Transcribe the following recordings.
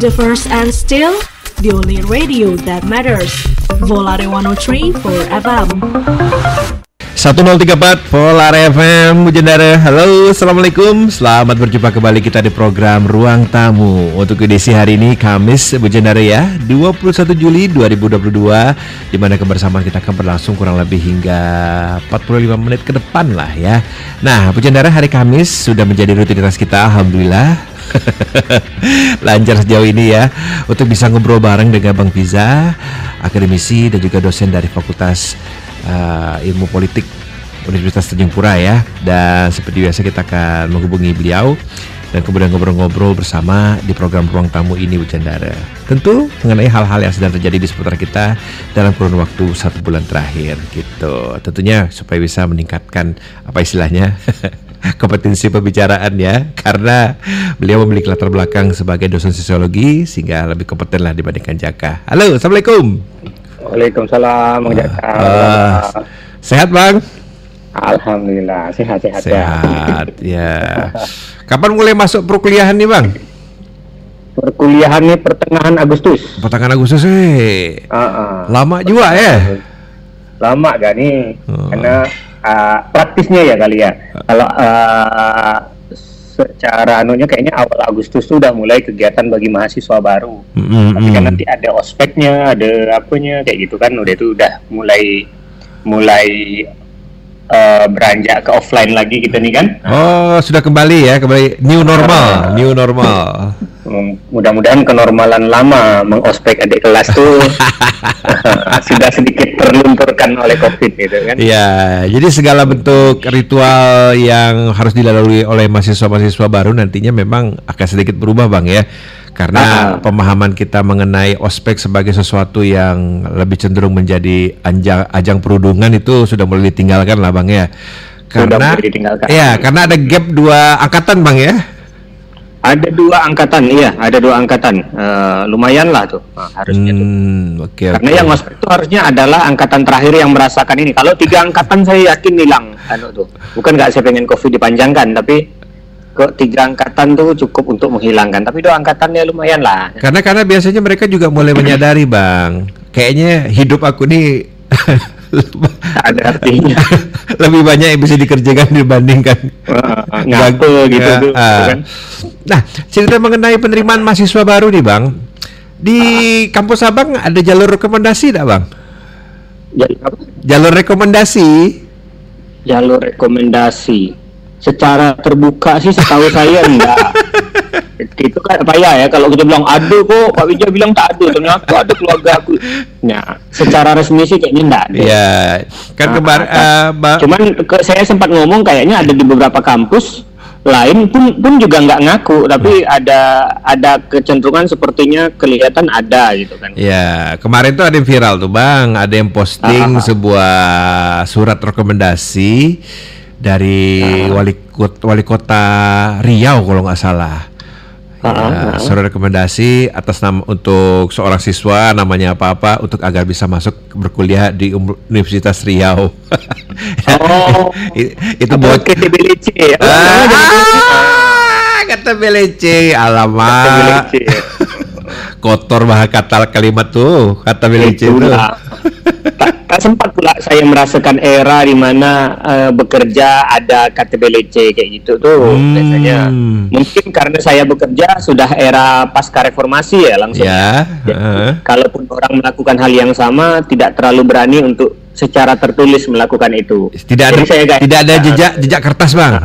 The first and still the only radio that matters. Volare 103 for FM. 1034 Polar FM Bujendara. Halo Assalamualaikum. Selamat berjumpa kembali kita di program Ruang Tamu. Untuk edisi hari ini Kamis Bujendara ya 21 Juli 2022 Di mana kebersamaan kita akan berlangsung kurang lebih hingga 45 menit ke depan lah ya. Nah Bujendara hari Kamis sudah menjadi rutinitas kita Alhamdulillah Lancar sejauh ini ya Untuk bisa ngobrol bareng dengan Bang Fiza Akademisi dan juga dosen dari Fakultas uh, ilmu politik Universitas Tanjung Pura ya dan seperti biasa kita akan menghubungi beliau dan kemudian ngobrol-ngobrol bersama di program Ruang Tamu ini Bu Chandara. Tentu mengenai hal-hal yang sedang terjadi di seputar kita dalam kurun waktu satu bulan terakhir gitu. Tentunya supaya bisa meningkatkan apa istilahnya kompetensi pembicaraan ya karena beliau memiliki latar belakang sebagai dosen sosiologi sehingga lebih kompeten lah dibandingkan Jaka. Halo, assalamualaikum. Waalaikumsalam, Bang Jaka. Uh, sehat bang? Alhamdulillah, sehat-sehat ya. Sehat, ya. Kapan mulai masuk perkuliahan nih bang? Perkuliahan nih pertengahan Agustus. Pertengahan Agustus eh. Uh -uh. Lama juga ya? Lama gak nih? Oh. Karena uh, praktisnya ya kali ya. Kalau uh, secara anunya kayaknya awal Agustus tuh udah mulai kegiatan bagi mahasiswa baru. Mm-hmm. Tapi kan nanti ada ospeknya, ada apanya kayak gitu kan udah itu udah mulai mulai uh, beranjak ke offline lagi kita nih kan. Oh, sudah kembali ya, kembali new normal, new normal. Mudah-mudahan kenormalan lama mengospek adik kelas tuh sudah sedikit terlunturkan oleh COVID gitu kan. Iya, jadi segala bentuk ritual yang harus dilalui oleh mahasiswa-mahasiswa baru nantinya memang akan sedikit berubah Bang ya. Karena Ah. pemahaman kita mengenai ospek sebagai sesuatu yang lebih cenderung menjadi anjang, ajang perundungan itu sudah mulai ditinggalkan lah Bang ya. Karena. Iya, karena ada gap dua angkatan Bang ya. Ada dua angkatan, iya, ada dua angkatan. Eh, lumayan lah tuh nah, harusnya tuh. Hmm, oke Karena oke. yang ospek itu harusnya adalah angkatan terakhir yang merasakan ini. Kalau tiga angkatan saya yakin hilang, anu tuh. Bukan nggak saya pengen covid dipanjangkan, tapi kok tiga angkatan tuh cukup untuk menghilangkan. Tapi dua angkatan ya lumayan lah. Karena karena biasanya mereka juga mulai menyadari bang, kayaknya hidup aku nih ada artinya. lebih banyak yang bisa dikerjakan dibandingkan Wah, ngapa gitu tuh, kan? Nah, cerita mengenai penerimaan mahasiswa baru nih bang, di kampus abang ada jalur rekomendasi tidak bang? Apa? Jalur rekomendasi? jalur rekomendasi secara terbuka sih setahu saya enggak. Itu kan payah ya kalau kita bilang ada kok Pak Wijaya bilang tak ada ternyata ada keluarga aku. Nah secara resmi sih kayaknya enggak ada. Ya, kan Ah, kemarin ah, eh, Ba- cuman ke, saya sempat ngomong kayaknya ada di beberapa kampus lain pun pun juga nggak ngaku tapi ada ada kecenderungan sepertinya kelihatan ada gitu kan. Ya, kemarin tuh ada yang viral tuh bang, ada yang posting Ah. sebuah surat rekomendasi dari Ah. wali kota, wali kota Riau kalau nggak salah. Ah, Ya, surat rekomendasi atas nama untuk seorang siswa namanya apa-apa untuk agar bisa masuk berkuliah di Um- Universitas Riau. Oh. I- itu buat KTBLC ya? Ah, kata BLC, alamak. KTBLC ya. Kotor bah kata kalimat tuh, kata BLC itu. Sempat pula saya merasakan era di mana eh, bekerja ada KTBLC kayak gitu tuh Hmm. biasanya. Mungkin karena saya bekerja sudah era pasca reformasi ya langsung. Ya, Jadi, heeh. Kalaupun orang melakukan hal yang sama tidak terlalu berani untuk secara tertulis melakukan itu. tidak ada saya tidak ada jejak jejak kertas bang.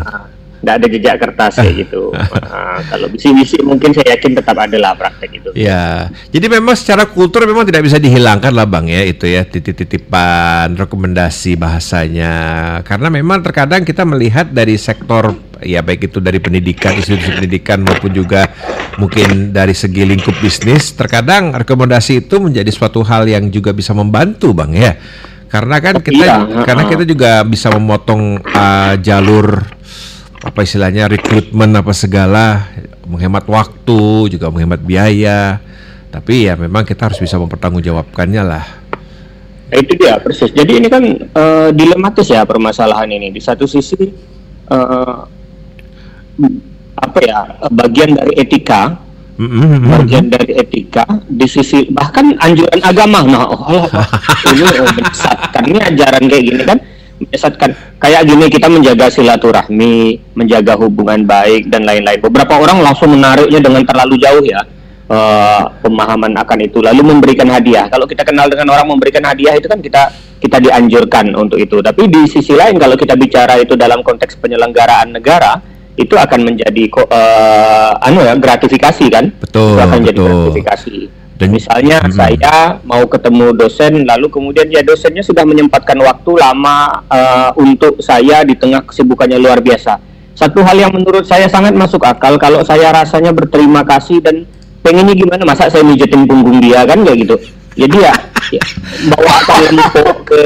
Tidak ada jejak kertas kayak gitu. Nah, kalau bisi-bisi mungkin saya yakin tetap ada lah praktek itu. Ya, jadi memang secara kultur memang tidak bisa dihilangkan lah bang ya itu ya titip-titipan rekomendasi bahasanya karena memang terkadang kita melihat dari sektor ya baik itu dari pendidikan institusi pendidikan maupun juga mungkin dari segi lingkup bisnis terkadang rekomendasi itu menjadi suatu hal yang juga bisa membantu bang ya karena kan kita Iya, karena heeh. kita juga bisa memotong uh, jalur apa istilahnya rekrutmen apa segala menghemat waktu juga menghemat biaya. Tapi ya memang kita harus bisa mempertanggungjawabkannya lah. Nah, itu dia persis. Jadi ini kan eh, dilematis ya permasalahan ini. Di satu sisi eh, apa ya bagian dari etika bagian dari etika di sisi bahkan anjuran agama. Nah oh, alah, ini oh, menyesatkan ini ajaran kayak gini kan menyesatkan. Kayak gini kita menjaga silaturahmi menjaga hubungan baik dan lain-lain. Beberapa orang langsung menariknya dengan terlalu jauh ya eh, pemahaman akan itu. Lalu memberikan hadiah. Kalau kita kenal dengan orang memberikan hadiah itu kan kita kita dianjurkan untuk itu. Tapi di sisi lain kalau kita bicara itu dalam konteks penyelenggaraan negara itu akan menjadi eh, anu ya gratifikasi kan? Betul, itu akan jadi betul. gratifikasi Dan- misalnya Mm-mm. saya mau ketemu dosen lalu kemudian ya dosennya sudah menyempatkan waktu lama eh, untuk saya di tengah kesibukannya luar biasa. Satu hal yang menurut saya sangat masuk akal kalau saya rasanya berterima kasih dan pengennya gimana masa saya mijetin punggung dia kan kayak gitu? Jadi ya, ya bawakan lempo ke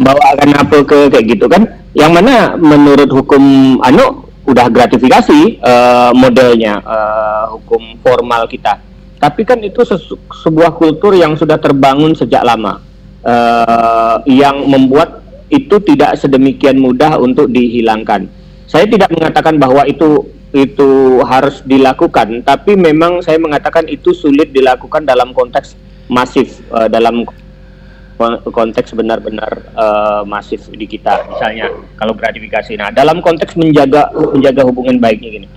bawakan apa ke kayak gitu kan? Yang mana menurut hukum anu udah gratifikasi eh, modelnya eh, hukum formal kita tapi kan itu sebuah kultur yang sudah terbangun sejak lama. Eh, yang membuat itu tidak sedemikian mudah untuk dihilangkan. Saya tidak mengatakan bahwa itu itu harus dilakukan tapi memang saya mengatakan itu sulit dilakukan dalam konteks masif eh, dalam kon- konteks benar-benar eh, masif di kita. Misalnya kalau gratifikasi. Nah dalam konteks menjaga menjaga hubungan baiknya gini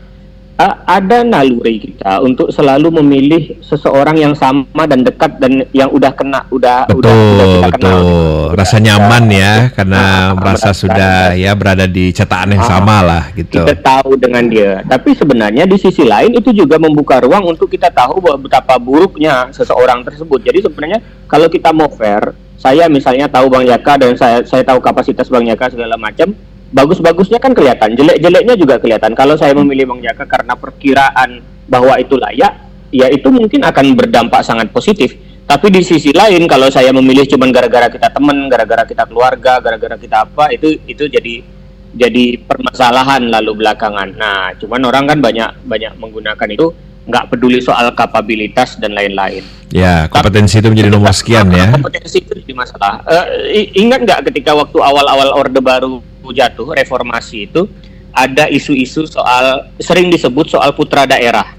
ada naluri kita untuk selalu memilih seseorang yang sama dan dekat dan yang udah kena udah Betul, udah, udah kita kenal betul. Udah- Rasa nyaman ya, karena Ah, merasa merasa- sudah ya berada di cetakan yang Ah, sama lah gitu. kita tahu dengan dia. Tapi sebenarnya di sisi lain itu juga membuka ruang untuk kita tahu bahwa betapa buruknya seseorang tersebut. Jadi sebenarnya kalau kita mau fair, saya misalnya tahu Bang Yaka dan saya saya tahu kapasitas Bang Yaka segala macam, bagus-bagusnya kan kelihatan, jelek-jeleknya juga kelihatan. Kalau saya memilih Bang Yaka karena perkiraan bahwa itu layak, ya itu mungkin akan berdampak sangat positif. Tapi di sisi lain kalau saya memilih cuman gara-gara kita teman, gara-gara kita keluarga, gara-gara kita apa, itu itu jadi jadi permasalahan lalu belakangan. Nah, cuman orang kan banyak banyak menggunakan itu nggak peduli soal kapabilitas dan lain-lain. Ya, kompetensi itu menjadi nomor sekian ya. Kompetensi itu jadi masalah. I- ingat nggak ketika waktu awal-awal Orde Baru jatuh, reformasi itu ada isu-isu soal sering disebut soal putra daerah.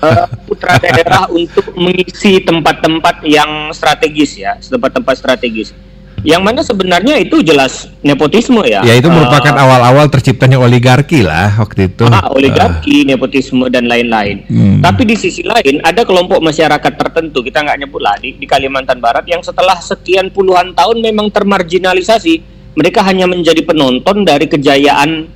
Eh, putra daerah untuk mengisi tempat-tempat yang strategis ya, tempat-tempat strategis. Yang mana sebenarnya itu jelas nepotisme ya. Ya itu merupakan Eh, awal-awal terciptanya oligarki lah waktu itu. Ah, oligarki, nepotisme dan lain-lain. Hmm. Tapi di sisi lain ada kelompok masyarakat tertentu kita nggak nyebut lah di, di Kalimantan Barat yang setelah sekian puluhan tahun memang termarginalisasi. Mereka hanya menjadi penonton dari kejayaan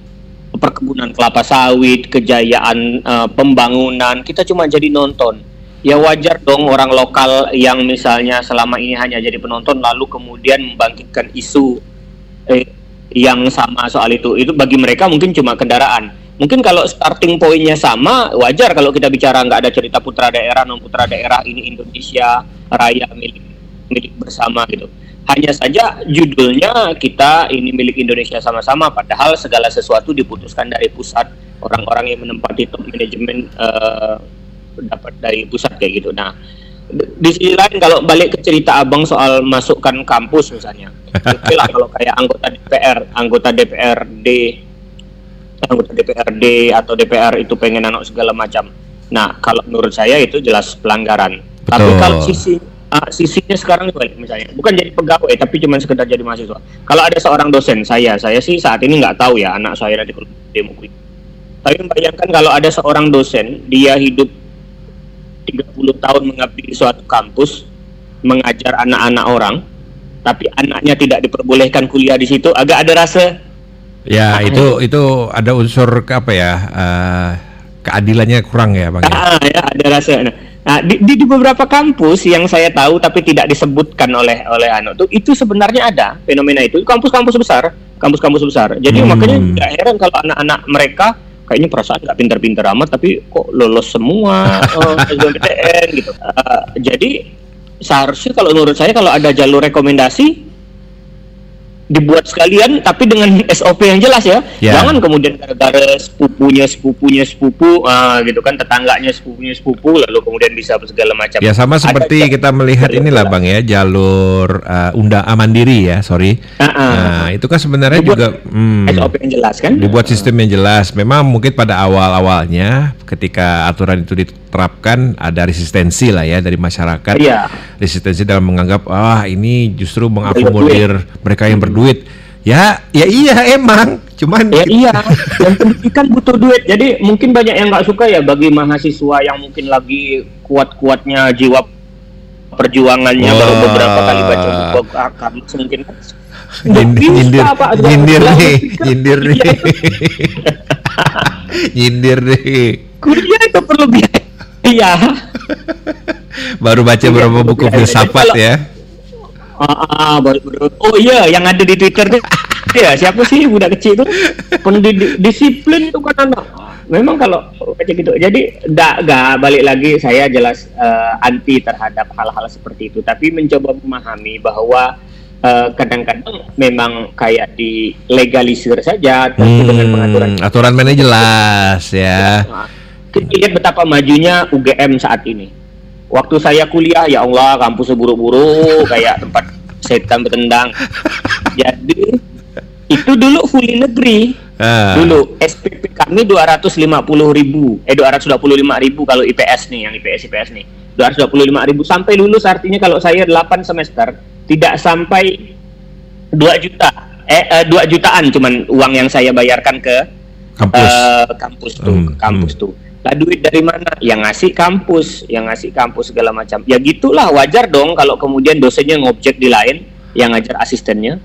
perkebunan kelapa sawit, kejayaan eh, pembangunan. Kita cuma jadi nonton. Ya wajar dong orang lokal yang misalnya selama ini hanya jadi penonton lalu kemudian membangkitkan isu eh, yang sama soal itu. Itu bagi mereka mungkin cuma kendaraan. Mungkin kalau starting pointnya sama wajar kalau kita bicara nggak ada cerita putra daerah non putra daerah ini Indonesia raya milik milik bersama gitu. Hanya saja judulnya kita ini milik Indonesia sama-sama padahal segala sesuatu diputuskan dari pusat. Orang-orang yang menempati top manajemen eh, dapat dari pusat kayak gitu. Nah di di sisi lain kalau balik ke cerita abang soal masukkan kampus misalnya oke lah kalau kayak anggota DPR anggota DPRD anggota DPRD atau DPR itu pengen anak segala macam. Nah kalau menurut saya itu jelas pelanggaran. Tapi kalau sisi ah, sisinya sekarang balik misalnya bukan jadi pegawai tapi cuma sekedar jadi mahasiswa. Kalau ada seorang dosen saya saya sih saat ini nggak tahu ya anak saya nanti kalau demo tapi bayangkan kalau ada seorang dosen dia hidup 30 tahun mengabdi di suatu kampus mengajar anak-anak orang tapi anaknya tidak diperbolehkan kuliah di situ agak ada rasa Ya itu itu ada unsur apa ya eh, keadilannya kurang ya bang. ya? ah, ya ada rasa nah di, di, di beberapa kampus yang saya tahu tapi tidak disebutkan oleh oleh anak tuh itu sebenarnya ada fenomena itu kampus-kampus besar kampus-kampus besar jadi Hmm. makanya nggak heran kalau anak-anak mereka kayaknya perasaan nggak pinter-pinter amat tapi kok lolos semua? Oh, SBMPTN gitu. Ah, jadi seharusnya kalau menurut saya kalau ada jalur rekomendasi dibuat sekalian tapi dengan SOP yang jelas ya. Ya. Jangan kemudian gara-gara sepupunya sepupunya sepupu ah, gitu kan tetangganya sepupunya sepupu lalu kemudian bisa segala macam. Ya sama Ada- seperti kita melihat inilah bang ya jalur uh, unda ah, mandiri ya sorry. Ah, ah. Nah itu kan sebenarnya Dibuat juga hmm, SOP yang jelas kan? dibuat sistem yang jelas. Memang mungkin pada awal-awalnya ketika aturan itu diterapkan ada resistensi lah ya dari masyarakat. Iya. Resistensi dalam menganggap ah ini justru mengakomodir mereka yang berduit. Ya ya iya emang. Cuman Ya iya, dan pendidikan butuh duit. Jadi mungkin banyak yang nggak suka ya bagi mahasiswa yang mungkin lagi kuat-kuatnya jiwa perjuangannya Wah. baru beberapa kali baca buku kamus mungkin kan nyindir nyindir Pak, nyindir nih nyindir nih Iya. nyindir nih kuliah itu perlu biaya. Iya. baru baca beberapa buku iya. filsafat ya Ah, ah, baru, baru. Oh iya, yang ada di Twitter tuh. ya, siapa sih budak kecil itu? Pendidik disiplin itu kan anak. Memang kalau baca gitu. Jadi enggak enggak balik lagi saya jelas eh, anti terhadap hal-hal seperti itu, tapi mencoba memahami bahwa eh, kadang-kadang memang kayak dilegalisir saja tentu dengan pengaturan. Hmm, aturan mainnya jelas ya Nah, kita lihat betapa majunya UGM saat ini. Waktu saya kuliah, ya Allah, kampus buruk-buruk, kayak tempat setan bertendang. Jadi, itu dulu fully negeri. Ah. Dulu, SPP kami 250 ribu, eh 225 ribu kalau IPS nih, yang IPS IPS nih. 225 ribu sampai lulus artinya kalau saya 8 semester tidak sampai 2 juta. Eh, eh 2 jutaan cuman uang yang saya bayarkan ke kampus eh, kampus tuh, Hmm, kampus tuh. Lah duit dari mana? Yang ngasih kampus, yang ngasih kampus segala macam. Ya gitulah wajar dong kalau kemudian dosennya ngobjek di lain, yang ngajar asistennya.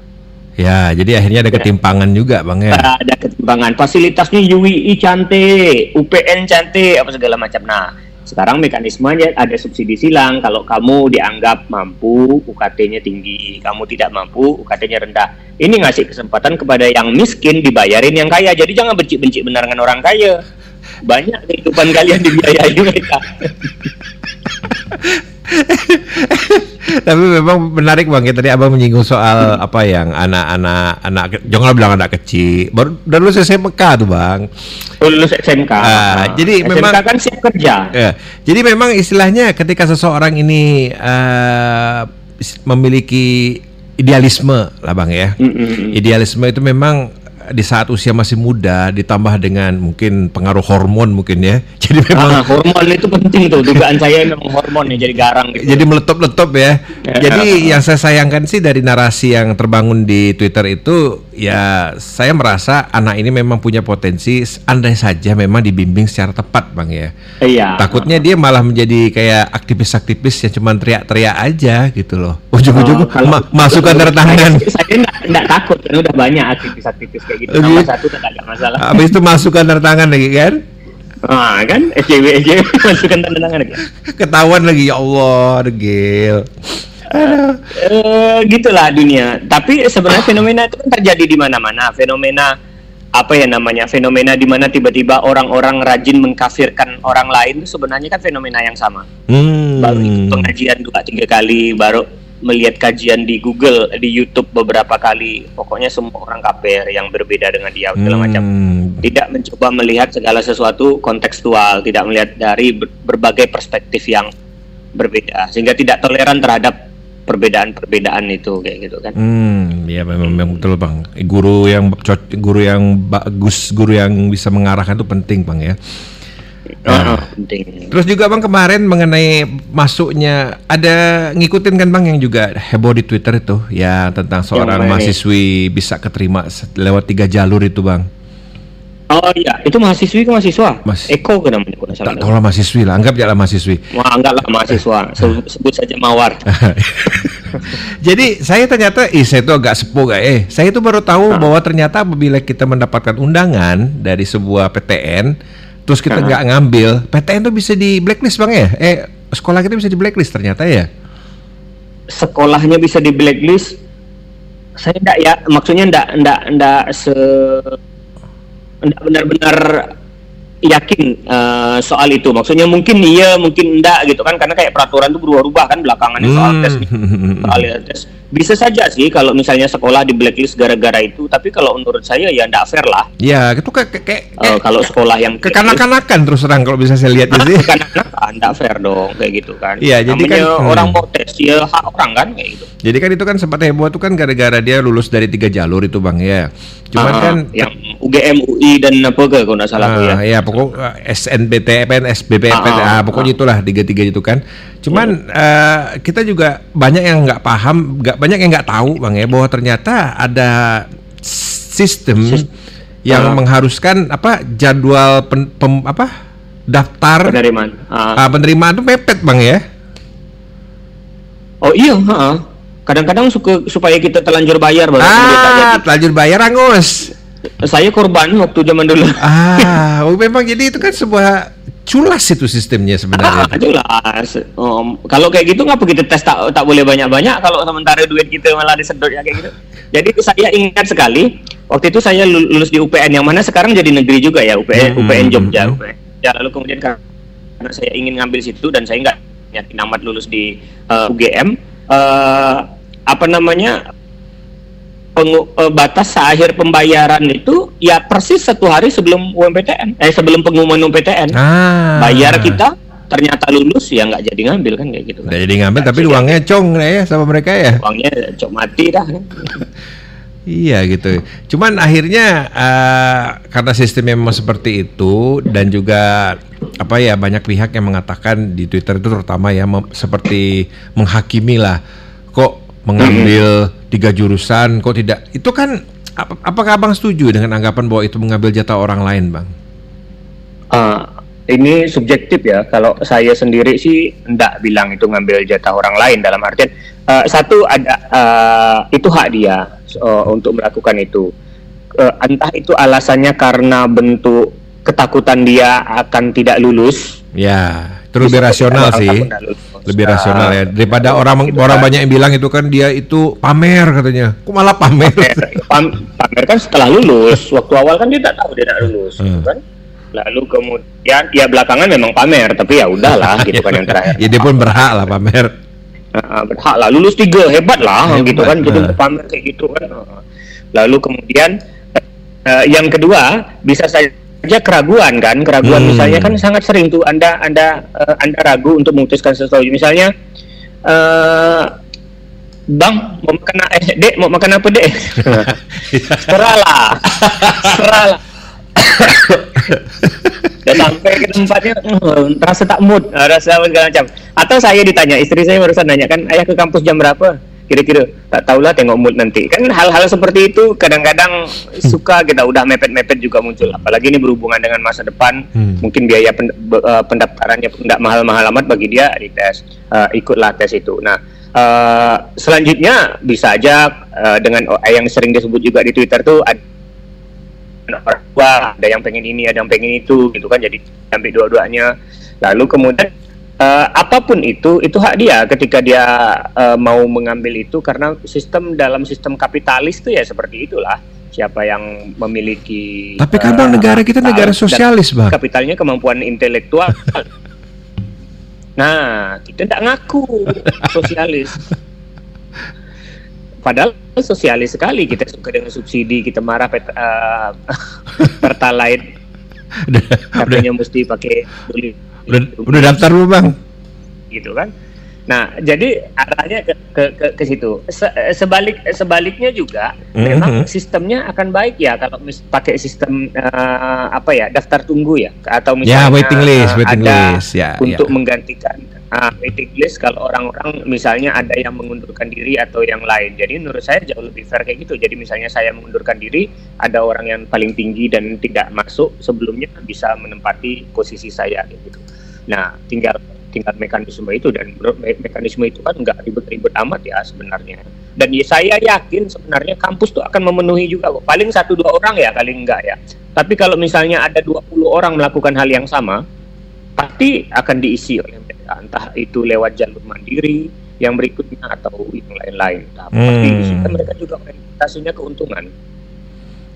ya jadi akhirnya ada ketimpangan juga bang ya Ada ketimpangan. Fasilitasnya UII cantik, UPN cantik, apa segala macam. Nah, sekarang mekanismenya ada subsidi silang. Kalau kamu dianggap mampu, UKT-nya tinggi. Kamu tidak mampu, UKT-nya rendah. Ini ngasih kesempatan kepada yang miskin dibayarin yang kaya. Jadi jangan benci-benci benar dengan orang kaya. Banyak kehidupan kalian dibiayai mereka. tapi memang menarik bang ya tadi abang menyinggung soal Hmm. apa yang anak-anak anak jangan bilang anak kecil baru udah lulus SMK tuh bang Lulus SMK. Ah, jadi SMK memang- kan siap kerja. Ya, jadi memang istilahnya ketika seseorang ini eh, is- memiliki idealisme lah bang ya. Mm-mm. Idealisme itu memang di saat usia masih muda ditambah dengan mungkin pengaruh hormon mungkin ya. Jadi memang Ah, hormon itu penting tuh. Dugaan saya memang hormon ya jadi garang gitu. jadi meletup-letup ya. Ya. Jadi yang saya sayangkan sih dari narasi yang terbangun di Twitter itu ya saya merasa anak ini memang punya potensi andai saja memang dibimbing secara tepat bang ya. Iya. Takutnya dia malah menjadi kayak aktivis-aktivis yang cuma teriak-teriak aja gitu loh. Ujung-ujung Oh, ma- masukkan tanda tangan. Saya, saya enggak, enggak takut kan udah banyak aktivis-aktivis kayak gitu. Nomor satu tak ada masalah. Habis itu masukkan tanda tangan lagi kan? Ah kan SJW SJW masukkan tanda tangan lagi. Ketahuan lagi ya Allah, degil. Eh gitulah dunia. Tapi sebenarnya fenomena itu kan terjadi di mana-mana. Fenomena apa ya namanya? Fenomena di mana tiba-tiba orang-orang rajin mengkafirkan orang lain itu sebenarnya kan fenomena yang sama. Hmm. baru ikut pengajian dua tiga kali baru melihat kajian di Google di YouTube beberapa kali pokoknya semua orang kafir yang berbeda dengan dia segala macam Hmm. tidak mencoba melihat segala sesuatu kontekstual tidak melihat dari ber- berbagai perspektif yang berbeda sehingga tidak toleran terhadap perbedaan-perbedaan itu kayak gitu kan Hmm, ya memang, memang betul bang. Guru yang guru yang bagus, guru yang bisa mengarahkan itu penting bang ya. Ah, ah, penting Terus juga bang kemarin mengenai masuknya ada ngikutin kan bang yang juga heboh di Twitter itu ya tentang seorang nih? mahasiswi bisa keterima lewat tiga jalur itu bang. oh iya itu mahasiswi ke mahasiswa Mas- Eko ke namanya kalau nggak salah Tak tahu lah mahasiswi lah, anggap jalan mahasiswi. Wah, enggak lah mahasiswa sebut, sebut saja mawar Jadi saya ternyata, ih saya itu agak sepuh gak eh. Saya itu baru tahu Ah. bahwa ternyata apabila kita mendapatkan undangan dari sebuah PTN, terus kita nggak ngambil, PTN tuh bisa di blacklist bang ya? Eh sekolah kita bisa di blacklist ternyata ya? sekolahnya bisa di blacklist saya enggak ya maksudnya enggak enggak enggak se enggak benar-benar yakin uh, soal itu. Maksudnya mungkin iya, mungkin enggak gitu kan karena kayak peraturan itu berubah-ubah kan belakangan ini soal tes Hmm. soal tes. Bisa saja sih kalau misalnya sekolah di blacklist gara-gara itu, tapi kalau menurut saya ya enggak fair lah. Ya, itu kayak kayak, Uh, kalau sekolah yang kekanak-kanakan terus terang kalau bisa saya lihat sih. kan enggak fair dong kayak gitu kan. Iya, jadi Namanya kan, hmm. orang mau tes ya hak orang kan kayak gitu. Jadi kan itu kan sempat heboh itu kan gara-gara dia lulus dari tiga jalur itu bang ya. Cuman Ah, kan yang UGM, UI dan apa ke kalau nggak salah tuh ya. Ya pokok eh, SNBTPN, SBPPN, Ah, ah, ah, pokoknya ah. itulah tiga-tiga itu kan. Cuman eh, kita juga banyak yang nggak paham, nggak banyak yang nggak tahu bang ya bahwa ternyata ada sistem yang Ah. mengharuskan apa jadwal pen- pem- apa daftar Penerimaan. Ah. ah, penerimaan itu mepet bang ya. Oh iya, heeh. kadang-kadang suka supaya kita terlanjur bayar baru tak Ah, telanjur bayar angus. Saya korban waktu zaman dulu. Ah, oh, memang jadi itu kan sebuah culas itu sistemnya sebenarnya. Ah, jelas. Om, kalau kayak gitu ngapa kita tes tak tak boleh banyak-banyak kalau sementara duit kita malah disedot ya kayak gitu. Jadi saya ingat sekali waktu itu saya lul- lulus di UPN yang mana sekarang jadi negeri juga ya UPN Hmm, UPN hmm, Jogja. hmm. UPN. Ya lalu kemudian kar- karena saya ingin ngambil situ dan saya nggak yakin amat lulus di eh, UGM eh, apa namanya pengu- eh, batas akhir pembayaran itu ya persis satu hari sebelum UMPTN eh sebelum pengumuman UMPTN Ah. bayar kita ternyata lulus ya nggak jadi ngambil kan kayak gitu kan. Nggak jadi ngambil tapi uangnya cong ya sama mereka ya. uangnya cok mati dah kan. Iya gitu. Cuman akhirnya eh, karena sistemnya memang seperti itu dan juga apa ya banyak pihak yang mengatakan di Twitter itu terutama ya mem- seperti menghakimi lah kok mengambil tiga jurusan kok tidak? Itu kan ap- apakah abang setuju dengan anggapan bahwa itu mengambil jatah orang lain bang? Ah, ini subjektif ya. Kalau saya sendiri sih enggak bilang itu ngambil jatah orang lain dalam artian eh, satu ada eh, itu hak dia eh, untuk melakukan itu. Eh, entah itu alasannya karena bentuk ketakutan dia akan tidak lulus. Ya itu lebih rasional sih. Lebih Ah, rasional ya daripada orang gitu orang kan. banyak yang bilang itu kan dia itu pamer katanya. Kok malah pamer? Pam- pamer kan setelah lulus waktu awal kan dia tak tahu dia tak lulus gitu Hmm. kan lalu kemudian ya belakangan memang pamer tapi ya udahlah gitu kan yang terakhir ya dia pun berhak lah pamer. Uh, berhak lah lulus tiga hebat lah Hebat, gitu kan jadi nah. pamer kayak gitu kan lalu kemudian uh, yang kedua bisa saja keraguan kan keraguan. Hmm. misalnya kan sangat sering tuh anda anda uh, anda ragu untuk memutuskan sesuatu. Misalnya uh, bang mau makan eh dek mau makan apa dek? Serahlah serahlah dan sampai ke tempatnya "Hmm, rasa tak mood. Rasa segala macam. Atau saya ditanya istri saya barusan nanya kan ayah ke kampus jam berapa kira-kira tak tahulah tengok mood nanti. Kan hal-hal seperti itu kadang-kadang suka kita udah mepet-mepet juga muncul. Apalagi ini berhubungan dengan masa depan. Hmm. mungkin biaya pen- be- eh, pendaftarannya tidak mahal-mahal amat bagi dia dites Eh, ikutlah tes itu. Nah eh, selanjutnya bisa aja eh, dengan yang sering disebut juga di Twitter tuh ada orang tua ada yang pengen ini ada yang pengen itu gitu kan. Jadi ambil dua-duanya. Lalu kemudian eh, apa pun itu itu hak dia ketika dia eh, mau mengambil itu karena sistem dalam sistem kapitalis itu ya seperti itulah. Siapa yang memiliki Tapi kan bang eh, negara kita negara sosialis bang. kapitalnya kemampuan intelektual. Nah kita tidak ngaku sosialis. Padahal sosialis sekali kita suka dengan subsidi kita marah pet, eh, pertalite. Katanya mesti pakai udah, udah daftar belum bang? gitu kan nah jadi arahnya ke ke ke, ke situ Se- sebalik sebaliknya juga Mhm. memang sistemnya akan baik ya kalau mis- pakai sistem eh, apa ya daftar tunggu ya atau Ya misalnya waiting list, eh, waiting ada list ya. untuk ya. menggantikan uh, waiting list kalau orang-orang misalnya ada yang mengundurkan diri atau yang lain. Jadi menurut saya jauh lebih fair kayak gitu. Jadi misalnya saya mengundurkan diri, ada orang yang paling tinggi dan tidak masuk sebelumnya bisa menempati posisi saya gitu. Nah, tinggal tinggal mekanisme itu dan mekanisme itu kan nggak ribet-ribet amat ya sebenarnya. Dan ya saya yakin sebenarnya kampus tuh akan memenuhi juga kok. Paling satu dua orang ya kali enggak ya. Tapi kalau misalnya ada 20 orang melakukan hal yang sama, pasti akan diisi oleh mereka entah itu lewat jalur mandiri yang berikutnya atau yang lain-lain nah, pasti Hmm. kan mereka juga orientasinya keuntungan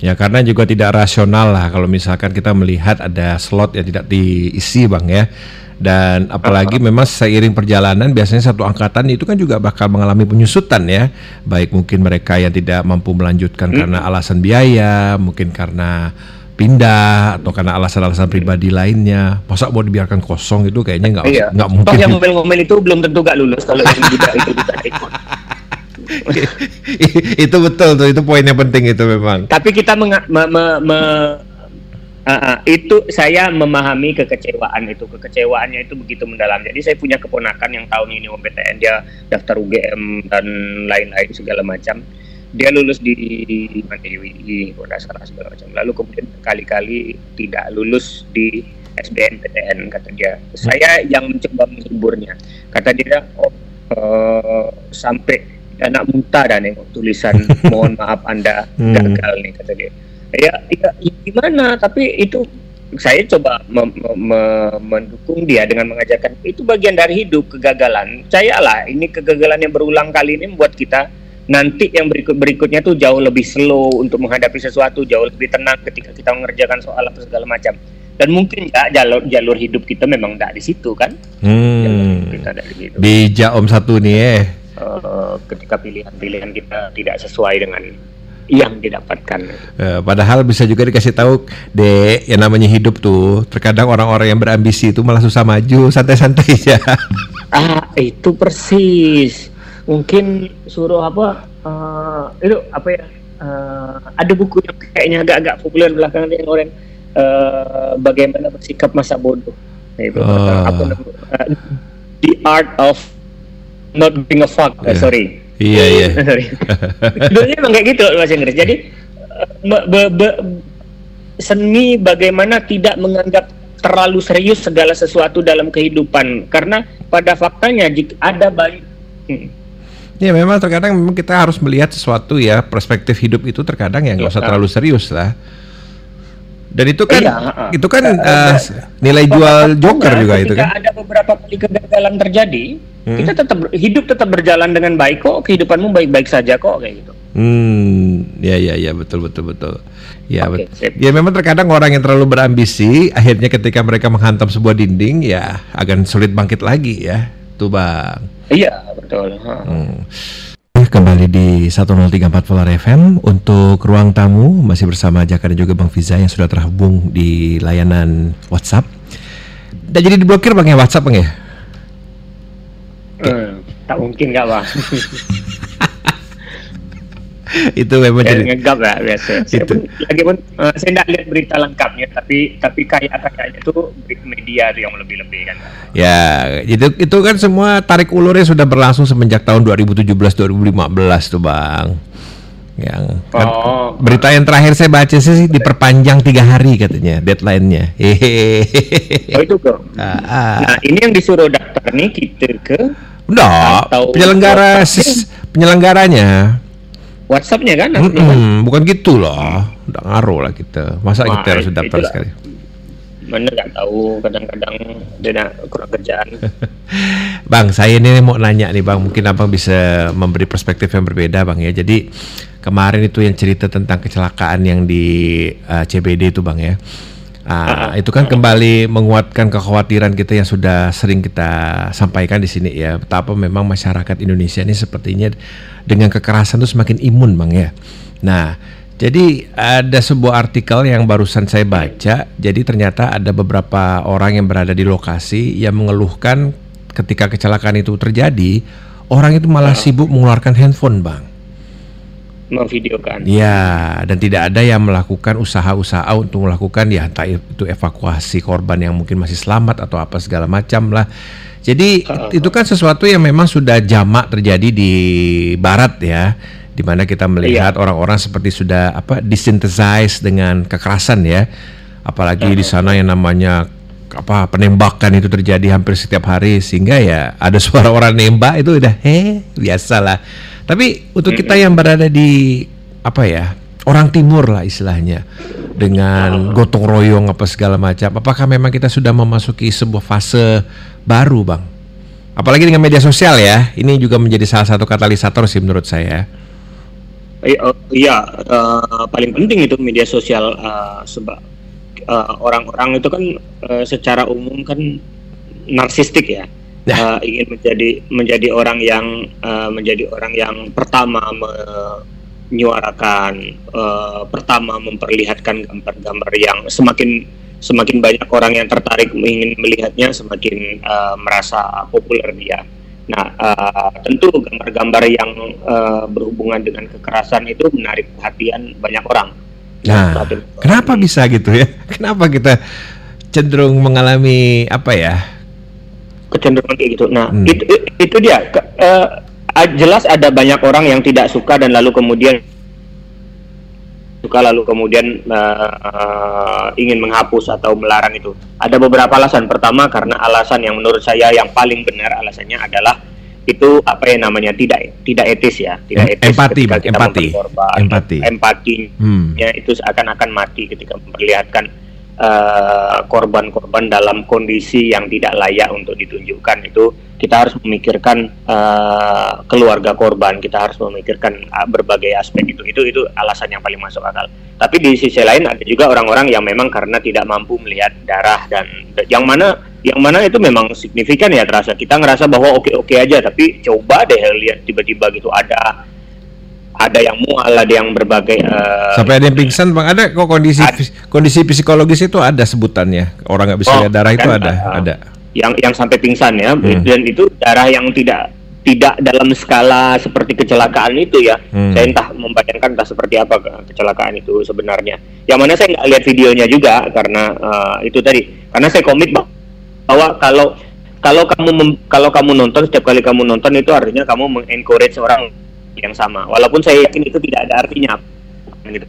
Ya karena juga tidak rasional lah kalau misalkan kita melihat ada slot yang tidak diisi bang ya. Dan apalagi memang seiring perjalanan biasanya satu angkatan itu kan juga bakal mengalami penyusutan ya. Baik mungkin mereka yang tidak mampu melanjutkan karena alasan biaya, mungkin karena pindah atau karena alasan-alasan pribadi lainnya. Masa mau dibiarkan kosong itu kayaknya nggak Iya. nggak Toh mungkin. yang ngomel-ngomel itu belum tentu gak lulus kalau yang tidak itu tidak ikut. itu betul tuh, itu poin yang penting itu memang. Tapi kita me- me- me- ah, ah, itu saya memahami kekecewaan itu. Kekecewaannya itu begitu mendalam. Jadi saya punya keponakan yang tahun ini UMPTN dia daftar UGM dan lain-lain segala macam. Dia lulus di mana di UI kalau salah segala macam. Lalu kemudian kali-kali tidak lulus di SBMPTN kata dia. Saya yang mencoba menghiburnya. Kata dia, oh eh, sampai anak muntah dah nengok tulisan mohon maaf anda Hmm. gagal nih kata dia. Ya, ya, ya gimana? Tapi itu saya coba mem- mem- mendukung dia dengan mengajarkan itu bagian dari hidup kegagalan. Percayalah, ini kegagalan yang berulang kali ini membuat kita nanti yang berikut berikutnya tuh jauh lebih slow untuk menghadapi sesuatu, jauh lebih tenang ketika kita mengerjakan soal apa segala macam. Dan mungkin ya jalur jalur hidup kita memang tidak di situ kan? Hmm. kita di situ. Bijak Om satu nih eh. Eh, ketika pilihan-pilihan kita tidak sesuai dengan yang didapatkan. Eh, padahal bisa juga dikasih tahu, dek, yang namanya hidup tuh, terkadang orang-orang yang berambisi itu malah susah maju, santai-santai aja. Ah, itu persis. Mungkin suruh apa? eh, itu apa ya? eh, ada buku yang kayaknya agak-agak populer belakangan yang orang eh, bagaimana bersikap masa bodoh. Nah, itu Ah. apa namanya? Eh, The Art of Not Being a Fuck. Eh, Iya. sorry. Iya, iya. Sorry. Judulnya emang kayak gitu bahasa Inggris. Jadi me- be- be- seni bagaimana tidak menganggap terlalu serius segala sesuatu dalam kehidupan karena pada faktanya jika ada baik Hmm. Ya memang terkadang memang kita harus melihat sesuatu ya perspektif hidup itu terkadang ya nggak usah Iya. terlalu serius lah. Dan itu kan Iya, itu kan eh, eh, nilai jual joker juga itu kan. ada beberapa kali kegagalan terjadi Hmm. kita tetap hidup tetap berjalan dengan baik kok kehidupanmu baik-baik saja kok kayak gitu Hmm, ya ya ya betul betul betul. Ya Oke, betul. sip. Ya memang terkadang orang yang terlalu berambisi akhirnya ketika mereka menghantam sebuah dinding ya akan sulit bangkit lagi ya. Tuh Bang. Iya betul. Hmm. Kembali di 103.4 Polar FM untuk ruang tamu masih bersama Jaka dan juga Bang Fiza yang sudah terhubung di layanan WhatsApp. Dan jadi diblokir Bang ya WhatsApp Bang ya? Hmm, tak mungkin nggak bang Itu memang jadi ngegap lah biasa saya Itu. pun lagi pun eh, saya tidak lihat berita lengkapnya tapi tapi kayak kayaknya berita media yang lebih lebih kan Ya, itu itu kan semua tarik ulurnya sudah berlangsung semenjak tahun 2017 2015 tuh, Bang. Yang kan oh berita yang terakhir saya baca sih diperpanjang tiga hari katanya deadline-nya. Hehehe. oh itu kok Ah, ah. nah ini yang disuruh daftar nih kita ke Enggak, penyelenggara WhatsApp. WhatsAppnya kan kan? Mm-mm, bukan gitu loh. Udah ngaruh lah kita. Masa Wah, kita harus daftar itulah. sekali? mana nggak tahu kadang-kadang dia nak kurang kerjaan Bang, saya ini mau nanya nih Bang, mungkin Abang bisa memberi perspektif yang berbeda Bang ya. Jadi kemarin itu yang cerita tentang kecelakaan yang di uh, CBD itu Bang ya. Ah, itu kan kembali menguatkan kekhawatiran kita yang sudah sering kita sampaikan di sini ya. Betapa memang masyarakat Indonesia ini sepertinya dengan kekerasan itu semakin imun Bang ya. Nah, jadi ada sebuah artikel yang barusan saya baca. Jadi ternyata ada beberapa orang yang berada di lokasi yang mengeluhkan ketika kecelakaan itu terjadi, orang itu malah sibuk mengeluarkan handphone, Bang. Memvideokan Ya, dan tidak ada yang melakukan usaha-usaha untuk melakukan ya entah itu evakuasi korban yang mungkin masih selamat atau apa segala macam lah. Jadi itu kan sesuatu yang memang sudah jamak terjadi di barat ya, di mana kita melihat orang-orang seperti sudah apa desensitize dengan kekerasan ya. Apalagi di sana yang namanya apa penembakan itu terjadi hampir setiap hari sehingga ya ada suara orang nembak itu udah eh biasalah. Tapi untuk kita yang berada di apa ya orang timur lah istilahnya dengan gotong royong apa segala macam. Apakah memang kita sudah memasuki sebuah fase baru, bang? Apalagi dengan media sosial ya, ini juga menjadi salah satu katalisator sih menurut saya. Iya, eh, paling penting itu media sosial eh, sebab eh, orang-orang itu kan eh, secara umum kan narsistik ya. Ya. Eh, ingin menjadi menjadi orang yang eh, menjadi orang yang pertama menyuarakan, eh, pertama memperlihatkan gambar-gambar yang semakin semakin banyak orang yang tertarik ingin melihatnya, semakin eh, merasa populer dia. Nah, eh, tentu gambar-gambar yang eh, berhubungan dengan kekerasan itu menarik perhatian banyak orang. Nah, Perhatian- kenapa bisa gitu ya? Kenapa kita cenderung mengalami apa ya? kecenderungan kayak gitu. Nah, Hmm. itu itu dia. Ke- a- jelas ada banyak orang yang tidak suka dan lalu kemudian suka lalu kemudian eh, eh, ingin menghapus atau melarang itu. Ada beberapa alasan. Pertama karena alasan yang menurut saya yang paling benar alasannya adalah itu apa ya namanya tidak tidak etis ya, tidak etis empati, ketika kita empati. Empati. empatinya Hmm. itu seakan-akan mati ketika memperlihatkan eh, korban-korban dalam kondisi yang tidak layak untuk ditunjukkan. Itu kita harus memikirkan eh, keluarga korban kita harus memikirkan eh, berbagai aspek itu. Itu itu alasan yang paling masuk akal. Tapi di sisi lain ada juga orang-orang yang memang karena tidak mampu melihat darah dan yang mana yang mana itu memang signifikan ya terasa. Kita ngerasa bahwa oke-oke aja tapi coba deh lihat tiba-tiba gitu ada ada yang mual ada yang berbagai eh, Sampai ada yang pingsan, Bang. Ada kok kondisi Ada. kondisi psikologis itu ada sebutannya. Orang nggak bisa Oh, lihat darah itu kan, ada, uh, ada. yang yang sampai pingsan ya Hmm. dan itu darah yang tidak tidak dalam skala seperti kecelakaan itu ya Hmm. saya entah membayangkan entah seperti apa ke- kecelakaan itu sebenarnya yang mana saya nggak lihat videonya juga karena eh, itu tadi karena saya komit bah- bahwa kalau kalau kamu mem- kalau kamu nonton setiap kali kamu nonton itu artinya kamu mengencourage orang yang sama. Walaupun saya yakin itu tidak ada artinya. Gitu.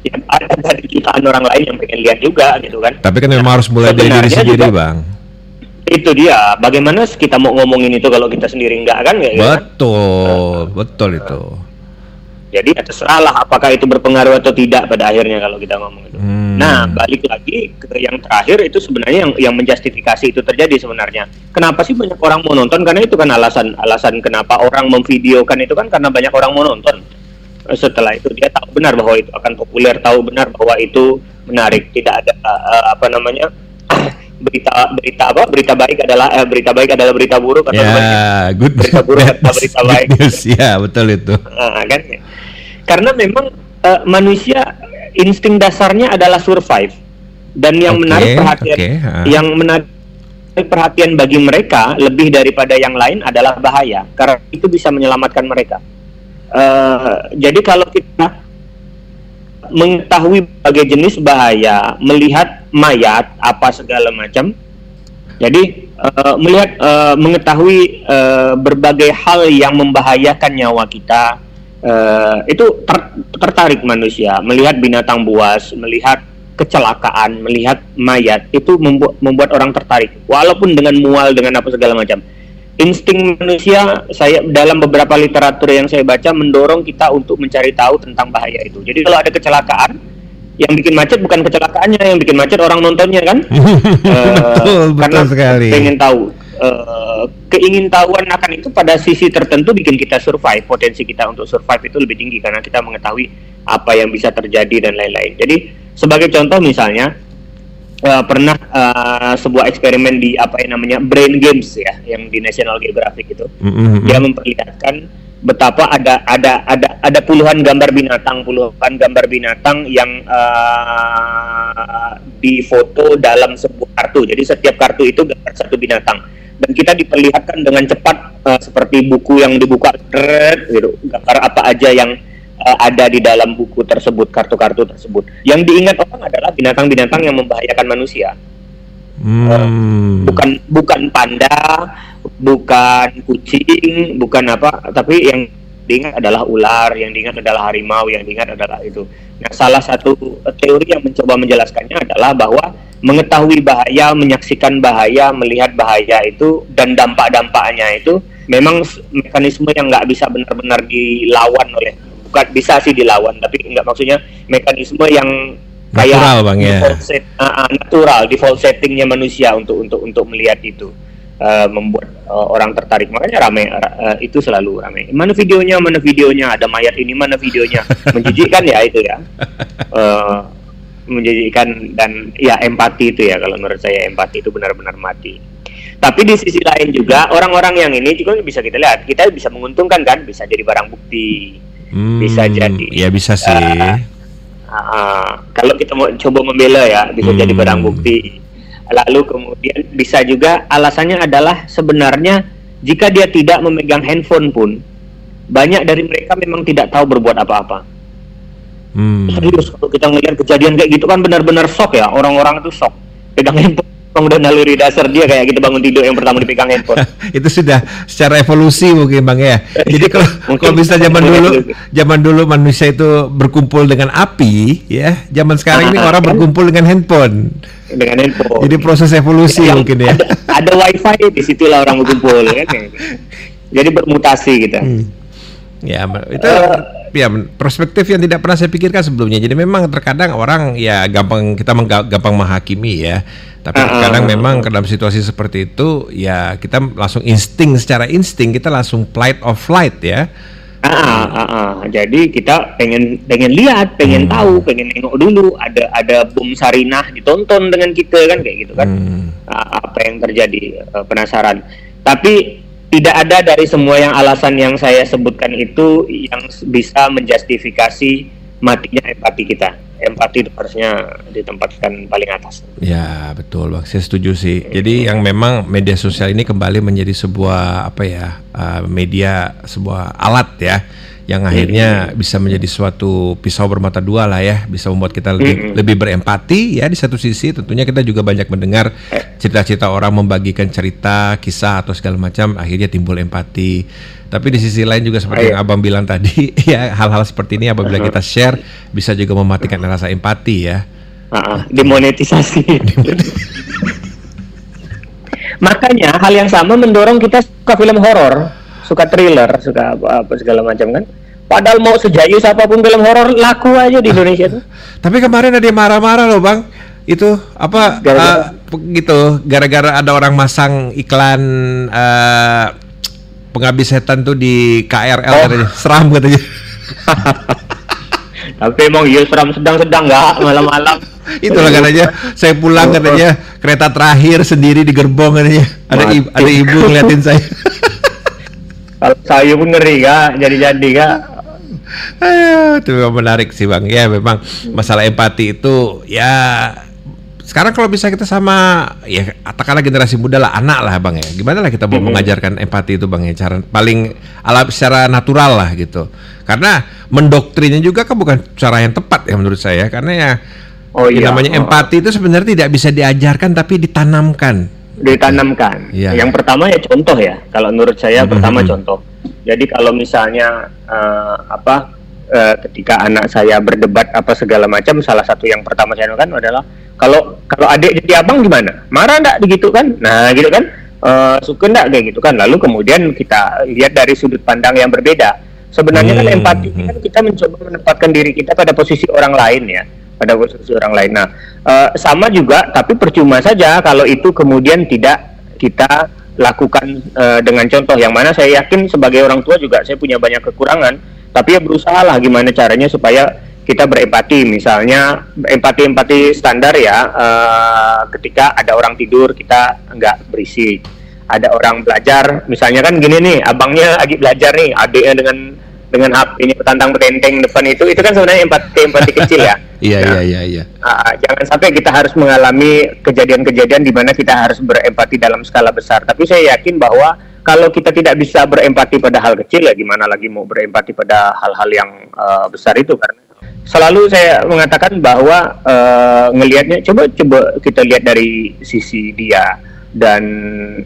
Ya, ada dari jutaan orang lain yang pengen lihat juga gitu kan. Tapi kan memang harus mulai dari diri sendiri, juga- Bang. itu dia. Bagaimana kita mau ngomongin itu kalau kita sendiri enggak kan? Ya, ya? Betul, betul itu. Jadi ya terserah lah apakah itu berpengaruh atau tidak pada akhirnya kalau kita ngomong itu Hmm. nah balik lagi ke yang terakhir itu sebenarnya yang yang menjustifikasi itu terjadi sebenarnya kenapa sih banyak orang mau nonton karena itu kan alasan alasan kenapa orang memvideokan itu kan karena banyak orang mau nonton setelah itu dia tahu benar bahwa itu akan populer tahu benar bahwa itu menarik tidak ada eh, apa namanya berita berita apa berita baik adalah eh, berita baik adalah berita buruk atau. Ya, good Berita buruk atau berita baik. news. Ya, betul itu. Ah, kan karena memang eh, manusia insting dasarnya adalah survive. Dan yang Oke, menarik perhatian oke, ah. yang menarik perhatian bagi mereka lebih daripada yang lain adalah bahaya. Karena itu bisa menyelamatkan mereka. Eh, jadi kalau kita mengetahui berbagai jenis bahaya melihat mayat apa segala macam jadi eh, melihat eh, mengetahui eh, berbagai hal yang membahayakan nyawa kita eh, itu ter- tertarik manusia melihat binatang buas, melihat kecelakaan, melihat mayat itu membuat membuat orang tertarik walaupun dengan mual dengan apa segala macam. Insting manusia saya dalam beberapa literatur yang saya baca mendorong kita untuk mencari tahu tentang bahaya itu. Jadi kalau ada kecelakaan yang bikin macet bukan kecelakaannya, yang bikin macet orang nontonnya kan? Eh, betul, betul karena sekali. pengen tahu Eh, keingintahuan akan itu pada sisi tertentu bikin kita survive. Potensi kita untuk survive itu lebih tinggi karena kita mengetahui apa yang bisa terjadi dan lain-lain. Jadi sebagai contoh misalnya eh, pernah eh, sebuah eksperimen di apa yang namanya brain games ya yang di National Geographic itu. Mm-mm. dia memperlihatkan betapa ada ada ada ada puluhan gambar binatang puluhan gambar binatang yang uh, difoto dalam sebuah kartu. Jadi setiap kartu itu gambar satu binatang dan kita diperlihatkan dengan cepat uh, seperti buku yang dibuka dret, gitu gambar apa aja yang uh, ada di dalam buku tersebut kartu-kartu tersebut yang diingat orang adalah binatang-binatang yang membahayakan manusia Hmm. bukan bukan panda, bukan kucing, bukan apa, tapi yang diingat adalah ular, yang diingat adalah harimau, yang diingat adalah itu. Nah, salah satu teori yang mencoba menjelaskannya adalah bahwa mengetahui bahaya, menyaksikan bahaya, melihat bahaya itu dan dampak-dampaknya itu memang mekanisme yang nggak bisa benar-benar dilawan oleh bukan bisa sih dilawan, tapi nggak maksudnya mekanisme yang kayak Natural, Bang, ya. default set- ah, natural default settingnya manusia untuk untuk untuk melihat itu uh, membuat uh, orang tertarik. Makanya rame uh, itu selalu rame. Mana videonya mana videonya ada mayat ini mana videonya. Menjijikkan ya itu ya. Uh, menjadikan dan ya empati itu ya kalau menurut saya empati itu benar-benar mati tapi di sisi lain juga orang-orang yang ini juga bisa kita lihat kita bisa menguntungkan kan bisa jadi barang bukti Hmm, bisa jadi Ya bisa sih. Uh, uh, kalau kita mau coba membela ya bisa jadi Hmm. barang bukti lalu kemudian bisa juga alasannya adalah sebenarnya jika dia tidak memegang handphone pun banyak dari mereka memang tidak tahu berbuat apa-apa Hmm. serius kalau kita ngelihat kejadian kayak gitu kan benar-benar shock ya orang-orang itu shock pegang handphone udah naluri dasar dia kayak gitu bangun tidur yang pertama dipegang handphone itu sudah secara evolusi mungkin bang ya. Jadi kalau kalau bisa zaman dulu, zaman dulu manusia itu berkumpul dengan api, ya. Zaman sekarang ini Ah, orang kan? berkumpul dengan handphone. dengan handphone Jadi proses evolusi Yang mungkin ya. ada, ada wifi di situlah orang berkumpul kan jadi bermutasi kita Hmm. Ya, itu Eh. ya perspektif yang tidak pernah saya pikirkan sebelumnya. Jadi memang terkadang orang ya gampang kita gampang menghakimi ya. Tapi Ah, terkadang ah, memang dalam situasi seperti itu ya kita langsung insting secara insting kita langsung flight of flight ya. Ah, ah, ah, ah. jadi kita pengen pengen lihat, pengen Hmm. tahu, pengen nengok dulu. Ada ada bom Sarinah ditonton dengan kita kan kayak gitu kan. Hmm. Ah, apa yang terjadi eh, penasaran. Tapi tidak ada dari semua yang alasan yang saya sebutkan itu yang bisa menjustifikasi matinya empati kita. Empati itu harusnya ditempatkan paling atas. Ya betul bang, saya setuju sih. Jadi yang memang media sosial ini kembali menjadi sebuah apa ya uh, media sebuah alat ya, yang akhirnya bisa menjadi suatu pisau bermata dua lah ya, bisa membuat kita lebih lebih berempati ya di satu sisi. Tentunya kita juga banyak mendengar cerita-cerita orang membagikan cerita, kisah atau segala macam, akhirnya timbul empati. Tapi di sisi lain juga seperti Iya. yang abang bilang tadi, ya hal-hal seperti ini apabila kita share bisa juga mematikan rasa empati ya. Ah, ah, dimonetisasi. Makanya hal yang sama mendorong kita suka film horor, suka thriller, suka apa, apa segala macam kan. Padahal mau sejayus apa pun film horor laku aja di Indonesia tuh. Tapi kemarin ada yang marah-marah loh bang. Itu apa? Gara-gara? pe- gitu. Gara-gara ada orang masang iklan eh pengabdi setan tuh di KRL Oh. katanya. Seram katanya. Tapi emang iya seram sedang-sedang nggak malam-malam. Itulah katanya. Saya pulang katanya kereta terakhir sendiri di gerbong katanya. Ada ibu, ada ibu ngeliatin saya. Kalau saya pun ngeri kak, jadi-jadi kak. Aduh, itu memang menarik sih bang. Ya memang masalah empati itu ya sekarang kalau bisa kita sama ya katakanlah generasi muda lah anak lah bang ya. Gimana lah kita mau mengajarkan empati itu bang ya cara paling alam secara natural lah gitu. Karena mendoktrinnya juga kan bukan cara yang tepat ya menurut saya. Karena ya Oh iya. namanya empati itu sebenarnya tidak bisa diajarkan tapi ditanamkan. Ditanamkan. Iya. Yang pertama ya contoh ya. Kalau menurut saya Mhm. pertama contoh. Jadi kalau misalnya eh, apa eh, ketika anak saya berdebat apa segala macam, salah satu yang pertama saya lakukan adalah kalau kalau adik jadi abang gimana? Marah enggak begitu kan? Nah gitu kan? Eh, suka enggak kayak gitu kan? Lalu kemudian kita lihat dari sudut pandang yang berbeda. Sebenarnya kan Hmm. empati ini kan kita mencoba menempatkan diri kita pada posisi orang lain ya pada posisi orang lain. Nah, eh, sama juga, tapi percuma saja kalau itu kemudian tidak kita lakukan eh, dengan contoh. Yang mana saya yakin sebagai orang tua juga saya punya banyak kekurangan, tapi ya berusaha lah gimana caranya supaya kita berempati, misalnya empati-empati standar ya, eh, ketika ada orang tidur kita nggak berisik, ada orang belajar, misalnya kan gini nih, abangnya lagi belajar nih, adiknya dengan dengan HP ini petantang petenteng depan itu, itu kan sebenarnya empati empati kecil ya. Iya Nah, iya iya iya. Ah, jangan sampai kita harus mengalami kejadian-kejadian di mana kita harus berempati dalam skala besar. Tapi saya yakin bahwa kalau kita tidak bisa berempati pada hal kecil, ya gimana lagi mau berempati pada hal-hal yang eh, besar itu? Karena selalu saya mengatakan bahwa eh, ngelihatnya, coba coba kita lihat dari sisi dia dan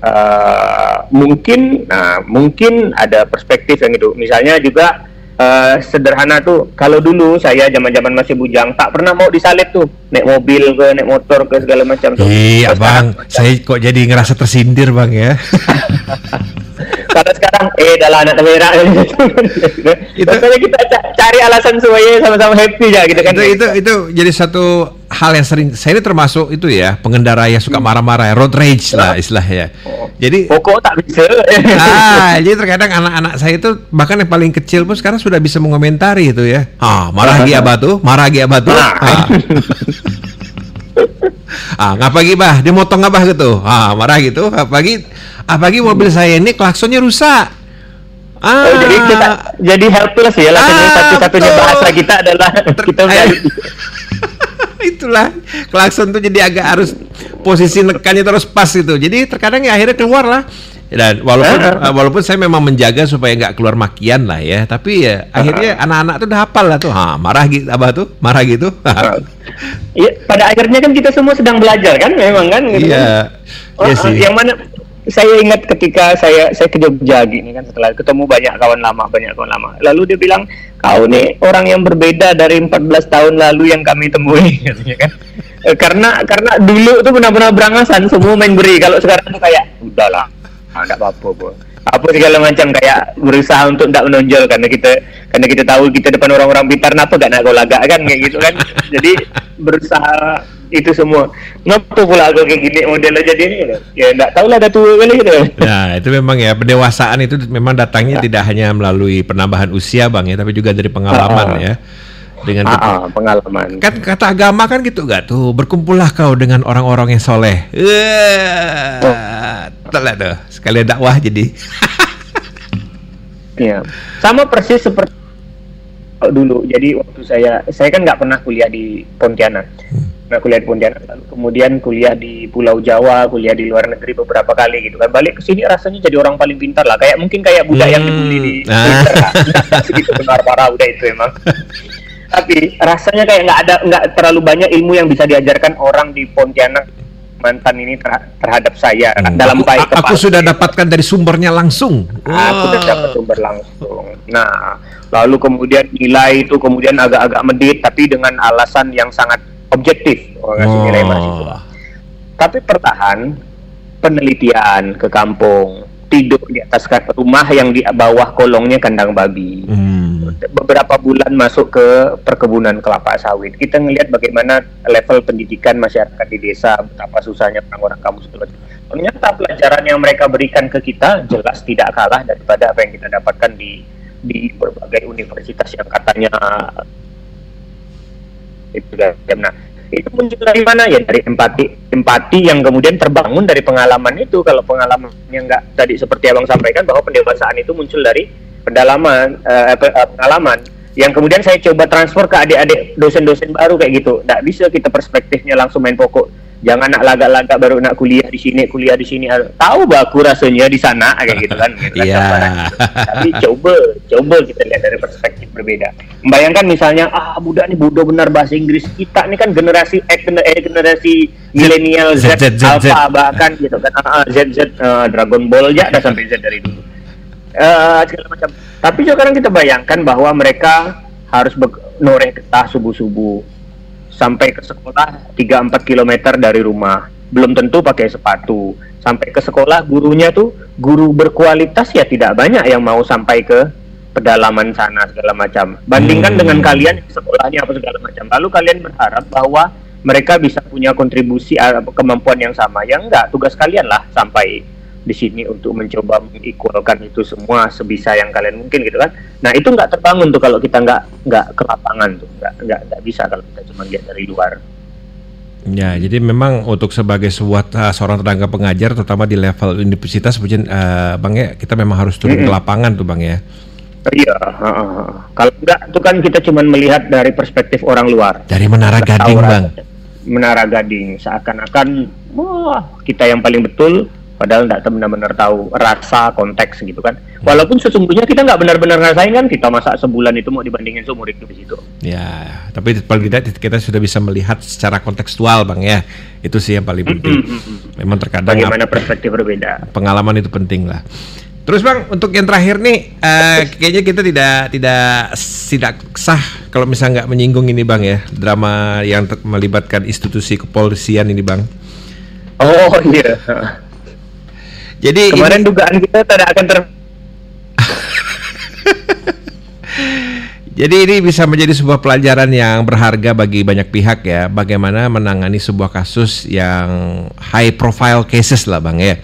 eh, mungkin, nah mungkin ada perspektif yang itu. Misalnya juga eh, sederhana tuh kalau dulu saya zaman-zaman masih bujang tak pernah mau disalib tuh naik mobil ke naik motor ke segala macam tuh Iya bang, saya kok jadi ngerasa tersindir bang ya. kalau sekarang eh dalam anak merah Itu- Pokoknya kita ca- cari alasan supaya sama-sama happy ya gitu kan itu itu itu jadi satu hal yang sering saya ini termasuk itu ya pengendara yang suka marah-marah ya, road rage lah istilahnya. Oh. Jadi pokok tak bisa. ah, jadi terkadang anak-anak saya itu bahkan yang paling kecil pun sekarang sudah bisa mengomentari itu ya. Ah, marah lagi abah tuh, marah lagi abah tuh. Nah. Ah. Ah, ngapa lagi bah? Dia motong abah gitu. Ah, marah gitu. Apalagi apalagi mobil saya ini klaksonnya rusak. Ah, Oh, jadi kita jadi helpless ya lah. Ah, satu-satunya bahasa kita adalah Ter- kita eh, itulah klakson tuh jadi agak harus posisi nekannya terus pas gitu jadi terkadang ya akhirnya keluar lah dan walaupun Ah. uh, walaupun saya memang menjaga supaya nggak keluar makian lah ya tapi ya akhirnya anak-anak tuh udah hafal lah tuh. Ha marah gitu abah tuh? Marah gitu. Iya, pada akhirnya kan kita semua sedang belajar kan, memang kan. gitu kan. iya Oh, iya sih. Yang mana saya ingat ketika saya saya ke Jogja gini kan setelah ketemu banyak kawan lama banyak kawan lama. Lalu dia bilang kau nih orang yang berbeda dari 14 tahun lalu yang kami temui katanya kan. Eh, karena karena dulu tuh benar-benar berangasan semua main beri. Kalau sekarang tuh kayak udahlah ah, nggak apa-apa Bu." apa segala macam kayak berusaha untuk tidak menonjol karena kita karena kita tahu kita depan orang-orang pintar kenapa gak nak kau lagak kan? Kayak gitu kan? Jadi berusaha itu semua. Ngapa pula aku kayak gini modelnya jadi ini? Ya nggak tahu lah ada tua kali gitu. Nah, itu memang ya pendewasaan itu memang datangnya tidak hanya melalui penambahan usia Bang ya, tapi juga dari pengalaman Ah. ya. Dengan ah, kita- ah, pengalaman. Kan kata agama kan gitu gak tuh? Berkumpullah kau dengan orang-orang yang soleh. Eh telah tuh sekalian dakwah jadi. Ya. Sama persis seperti dulu. Jadi waktu saya saya kan nggak pernah kuliah di Pontianak. Nggak kuliah di Pontianak. Lalu kemudian kuliah di Pulau Jawa kuliah di luar negeri beberapa kali gitu kan. Balik ke sini rasanya jadi orang paling pintar lah. Kayak mungkin kayak budak yang Hmm, dibully di ah. Twitter lah. Nggak- nggak segitu benar parah udah itu emang. Tapi rasanya kayak nggak ada nggak terlalu banyak ilmu yang bisa diajarkan orang di Pontianak mantan ini terha- terhadap saya dalam aku, baik aku sudah dapatkan dari sumbernya langsung Aku sudah dapat sumber langsung. Nah, lalu kemudian nilai itu kemudian agak-agak medit, tapi dengan alasan yang sangat objektif. Oh, ngasih nilai mahasiswa. Oh. Tapi pertahan penelitian ke kampung, tidur di atas rumah yang di bawah kolongnya kandang babi. Hmm. Beberapa bulan masuk ke perkebunan kelapa sawit. Kita ngelihat bagaimana level pendidikan masyarakat di desa, betapa susahnya orang-orang kamu macam. Ternyata pelajaran yang mereka berikan ke kita jelas tidak kalah daripada apa yang kita dapatkan di di berbagai universitas yang katanya itu nah itu muncul dari mana ya dari empati empati yang kemudian terbangun dari pengalaman itu kalau pengalaman yang enggak tadi seperti abang sampaikan bahwa pendewasaan itu muncul dari pendalaman eh, eh, pengalaman yang kemudian saya coba transfer ke adik-adik dosen-dosen baru kayak gitu. Nggak bisa kita perspektifnya langsung main pokok. Jangan nak lagak-lagak baru nak kuliah di sini kuliah di sini. Tahu baku rasanya di sana kayak gitu kan, gitu kan Iya. gambarannya. tapi coba coba kita lihat dari perspektif berbeda. Membayangkan misalnya ah budak nih bodoh benar bahasa Inggris. Kita ini kan generasi X eh, generasi milenial Z, Z, Z, Z, Alpha bahkan gitu kan. Ah, ah, Z Z eh, Dragon Ball aja ada sampai Z dari dulu Eh, segala macam. Tapi sekarang kita bayangkan bahwa mereka harus noreh getah subuh subuh sampai ke sekolah 3-4 km dari rumah. Belum tentu pakai sepatu. Sampai ke sekolah gurunya tuh guru berkualitas ya tidak banyak yang mau sampai ke pedalaman sana segala macam. Bandingkan Hmm. dengan kalian sekolahnya apa segala macam. Lalu kalian berharap bahwa mereka bisa punya kontribusi eh, kemampuan yang sama. Ya enggak tugas kalian lah sampai di sini untuk mencoba mengikualkan itu semua sebisa yang kalian mungkin gitu kan nah itu nggak terbangun tuh kalau kita nggak nggak ke lapangan tuh nggak nggak nggak bisa kalau kita cuma lihat dari luar Ya, jadi memang untuk sebagai sebuah uh, seorang tenaga pengajar, terutama di level universitas, Pujen, uh, bang ya, kita memang harus turun ke Mm-mm. lapangan tuh bang ya. Iya, heeh, heeh. kalau enggak itu kan kita cuma melihat dari perspektif orang luar. Dari Menara Gading bang. Menara Gading seakan-akan wah kita yang paling betul, padahal tidak benar-benar tahu rasa konteks gitu kan. Walaupun sesungguhnya kita nggak benar-benar ngerasain kan, kita masa sebulan itu mau dibandingin seumur hidup di situ. Ya, tapi paling tidak kita sudah bisa melihat secara kontekstual bang ya. Itu sih yang paling penting. Memang terkadang Bagaimana perspektif berbeda. pengalaman itu penting lah. Terus bang, untuk yang terakhir nih, eh, kayaknya kita tidak tidak tidak sah kalau misalnya nggak menyinggung ini bang ya, drama yang melibatkan institusi kepolisian ini bang. Oh iya. Jadi Kemarin ini- dugaan kita tidak akan ter Jadi ini bisa menjadi sebuah pelajaran yang berharga bagi banyak pihak ya, bagaimana menangani sebuah kasus yang high profile cases lah bang ya.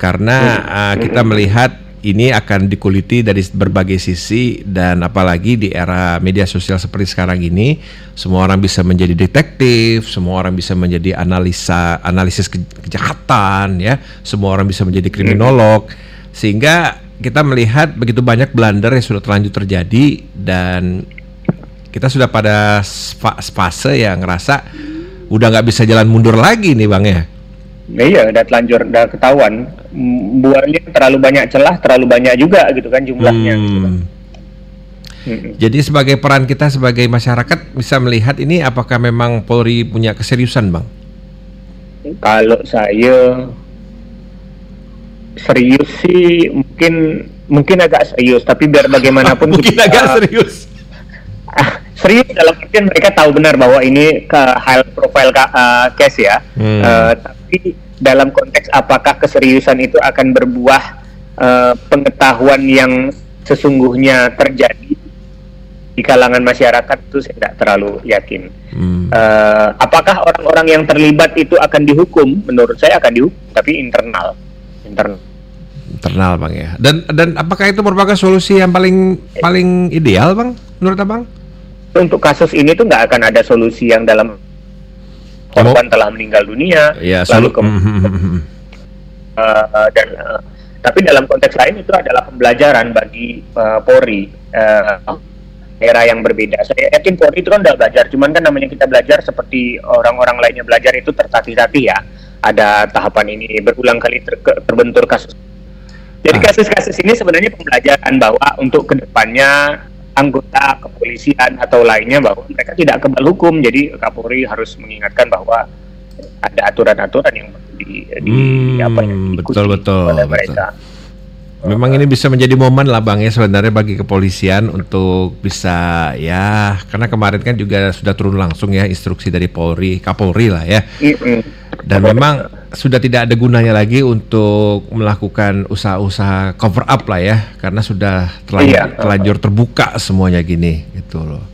karena uh, kita melihat ini akan dikuliti dari berbagai sisi dan apalagi di era media sosial seperti sekarang ini semua orang bisa menjadi detektif, semua orang bisa menjadi analisa analisis ke kejahatan ya, semua orang bisa menjadi kriminolog sehingga kita melihat begitu banyak blunder yang sudah terlanjur terjadi dan kita sudah pada fase yang ngerasa udah nggak bisa jalan mundur lagi nih bang ya. Iya, udah telanjur, udah ketahuan. Buahnya terlalu banyak celah, terlalu banyak juga gitu kan jumlahnya. Hmm. Gitu. Hmm. Jadi sebagai peran kita sebagai masyarakat bisa melihat ini apakah memang Polri punya keseriusan, bang? Kalau saya serius sih mungkin mungkin agak serius, tapi biar bagaimanapun mungkin kita, agak serius. serius dalam artian mereka tahu benar bahwa ini ke high profile uh, case ya. Hmm. Uh, tapi dalam konteks apakah keseriusan itu akan berbuah uh, pengetahuan yang sesungguhnya terjadi di kalangan masyarakat itu saya tidak terlalu yakin. Hmm. Uh, apakah orang-orang yang terlibat itu akan dihukum? Menurut saya akan dihukum, tapi internal, internal. Internal bang ya. Dan dan apakah itu merupakan solusi yang paling paling ideal bang? Menurut abang? Untuk kasus ini tuh nggak akan ada solusi yang dalam korban oh. telah meninggal dunia ya, lalu ke uh, dan uh, tapi dalam konteks lain itu adalah pembelajaran bagi uh, Polri uh, era yang berbeda. Saya yakin Polri itu kan udah belajar, cuman kan namanya kita belajar seperti orang-orang lainnya belajar itu tertatih-tatih ya. Ada tahapan ini berulang kali ter terbentur kasus. Jadi ah. kasus-kasus ini sebenarnya pembelajaran bahwa untuk ke depannya anggota kepolisian atau lainnya bahwa mereka tidak kebal hukum. Jadi Kapolri harus mengingatkan bahwa ada aturan-aturan yang di, di hmm, apa yang betul betul, betul. mereka. Memang ini bisa menjadi momen lah bang ya sebenarnya bagi kepolisian untuk bisa ya karena kemarin kan juga sudah turun langsung ya instruksi dari Polri Kapolri lah ya. Dan memang sudah tidak ada gunanya lagi untuk melakukan usaha-usaha cover up lah ya karena sudah terlanjur, iya. terbuka semuanya gini gitu loh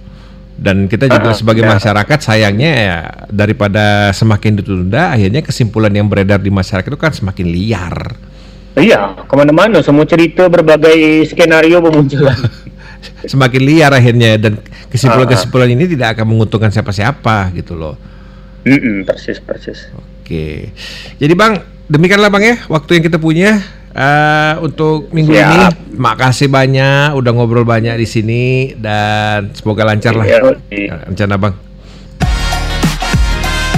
dan kita juga uh, sebagai ya. masyarakat sayangnya ya daripada semakin ditunda akhirnya kesimpulan yang beredar di masyarakat itu kan semakin liar iya ke mana-mana semua cerita berbagai skenario bermunculan semakin liar akhirnya dan kesimpulan-kesimpulan ini tidak akan menguntungkan siapa-siapa gitu loh mm -mm, persis persis Oke. Jadi Bang, demikianlah Bang ya waktu yang kita punya uh, untuk minggu Siap. ini. Makasih banyak udah ngobrol banyak di sini dan semoga lancar lah ya, rencana Bang.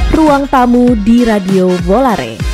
Ruang tamu di Radio Volare.